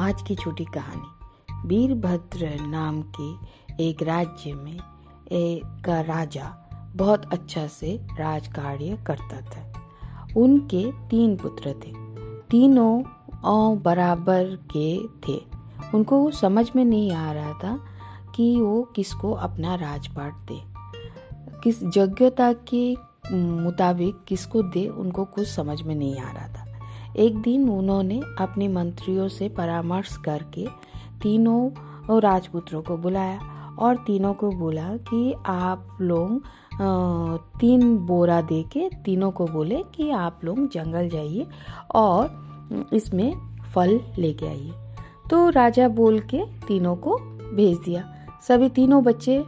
आज की छोटी कहानी। वीरभद्र नाम के एक राज्य में एक राजा बहुत अच्छा से राज कार्य करता था। उनके तीन पुत्र थे। तीनों बराबर के थे। उनको समझ में नहीं आ रहा था कि वो किसको अपना राजपाट दे। किस योग्यता के मुताबिक किसको दे, उनको कुछ समझ में नहीं आ रहा था। एक दिन उन्होंने अपने मंत्रियों से परामर्श करके तीनों राजपुत्रों को बुलाया और तीनों को बोला कि आप लोग तीन बोरा दे के तीनों को बोले कि आप लोग जंगल जाइए और इसमें फल लेके आइए। तो राजा बोल के तीनों को भेज दिया। सभी तीनों बच्चे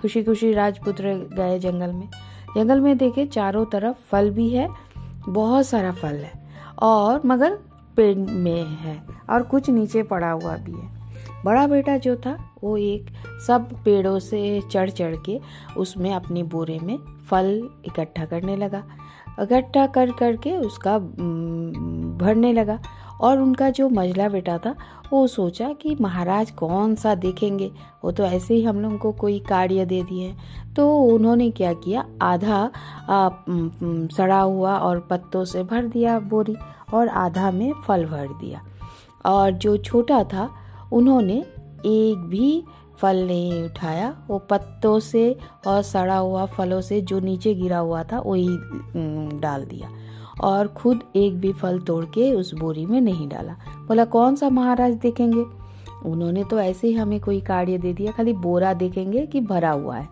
खुशी खुशी राजपुत्र गए जंगल में। जंगल में देखे चारों तरफ़ फल भी है, बहुत सारा फल है। और मगर पेड़ में है और कुछ नीचे पड़ा हुआ भी है। बड़ा बेटा जो था, वो एक सब पेड़ों से चढ़ चढ़ के उसमें अपने बोरे में फल इकट्ठा करने लगा। इकट्ठा कर करके उसका भरने लगा और उनका जो मझला बेटा था वो सोचा कि महाराज कौन सा देखेंगे। वो तो ऐसे ही हम लोग को कोई कार्य दे दिए तो उन्होंने क्या किया? आधा आ, सड़ा हुआ और पत्तों से भर दिया बोरी और आधा में फल भर दिया। और जो छोटा था उन्होंने एक भी फल नहीं उठाया। वो पत्तों से और सड़ा हुआ फलों से जो नीचे गिरा हुआ था वही डाल दिया। और खुद एक भी फल तोड़ के उस बोरी में नहीं डाला। बोला, कौन सा महाराज देखेंगे? उन्होंने तो ऐसे ही हमें कोई कार्य दे दिया, खाली बोरा देखेंगे कि भरा हुआ है।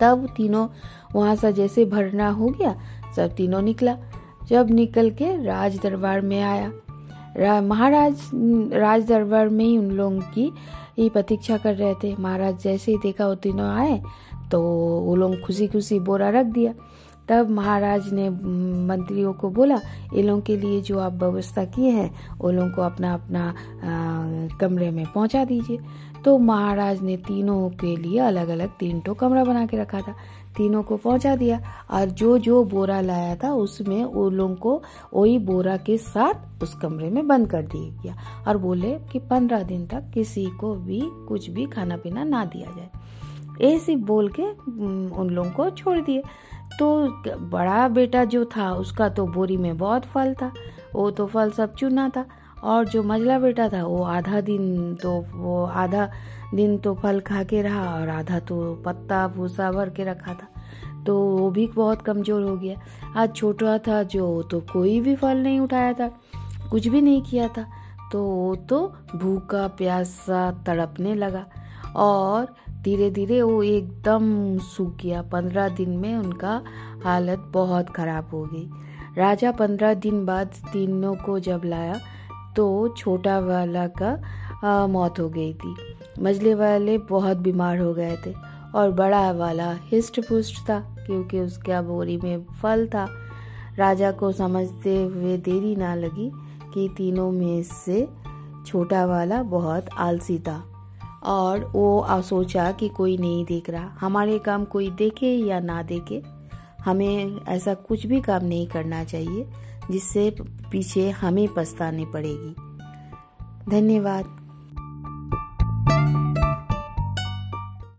तब तीनों वहाँ से जैसे भरना हो गया, सब तीनों निकला। जब निकल के राज दरबार में आया महाराज राज दरबार में ही उन लोगों की ही प्रतीक्षा कर रहे थे। महाराज जैसे ही देखा वो तीनों आए तो वो लोग खुशी खुशी बोरा रख दिया। तब महाराज ने मंत्रियों को बोला इन लोगों के लिए जो आप व्यवस्था किए हैं वो लोगों को अपना अपना आ, कमरे में पहुँचा दीजिए। तो महाराज ने तीनों के लिए अलग अलग तीन टो कमरा बना के रखा था। तीनों को पहुँचा दिया और जो जो बोरा लाया था उसमें उन लोगों को वही बोरा के साथ उस कमरे में बंद कर दिया गया और बोले कि पंद्रह दिन तक किसी को भी कुछ भी खाना पीना ना दिया जाए। ऐसे बोल के उन लोगों को छोड़ दिए। तो बड़ा बेटा जो था, उसका तो बोरी में बहुत फल था। वो तो फल सब चुना था। और जो मजला बेटा था, वो आधा दिन तो वो आधा दिन तो फल खा के रहा और आधा तो पत्ता भूसा भर के रखा था। तो वो भी बहुत कमज़ोर हो गया। आज छोटा था जो तो कोई भी फल नहीं उठाया था। कुछ भी नहीं किया था। तो वो तो भूखा, प्यासा तड़पने लगा। और धीरे धीरे वो एकदम सूख गया। पंद्रह दिन में उनका हालत बहुत ख़राब हो गई। राजा पंद्रह दिन बाद तीनों को जब लाया तो छोटा वाला का आ, मौत हो गई थी। मजले वाले बहुत बीमार हो गए थे और बड़ा वाला हिस्ट पुष्ट था क्योंकि उसका बोरी में फल था। राजा को समझते हुए देरी ना लगी कि तीनों में से छोटा वाला बहुत आलसी था। और वो सोचा कि कोई नहीं देख रहा। हमारे काम कोई देखे या ना देखे, हमें ऐसा कुछ भी काम नहीं करना चाहिए, जिससे पीछे हमें पछतानी पड़ेगी। धन्यवाद।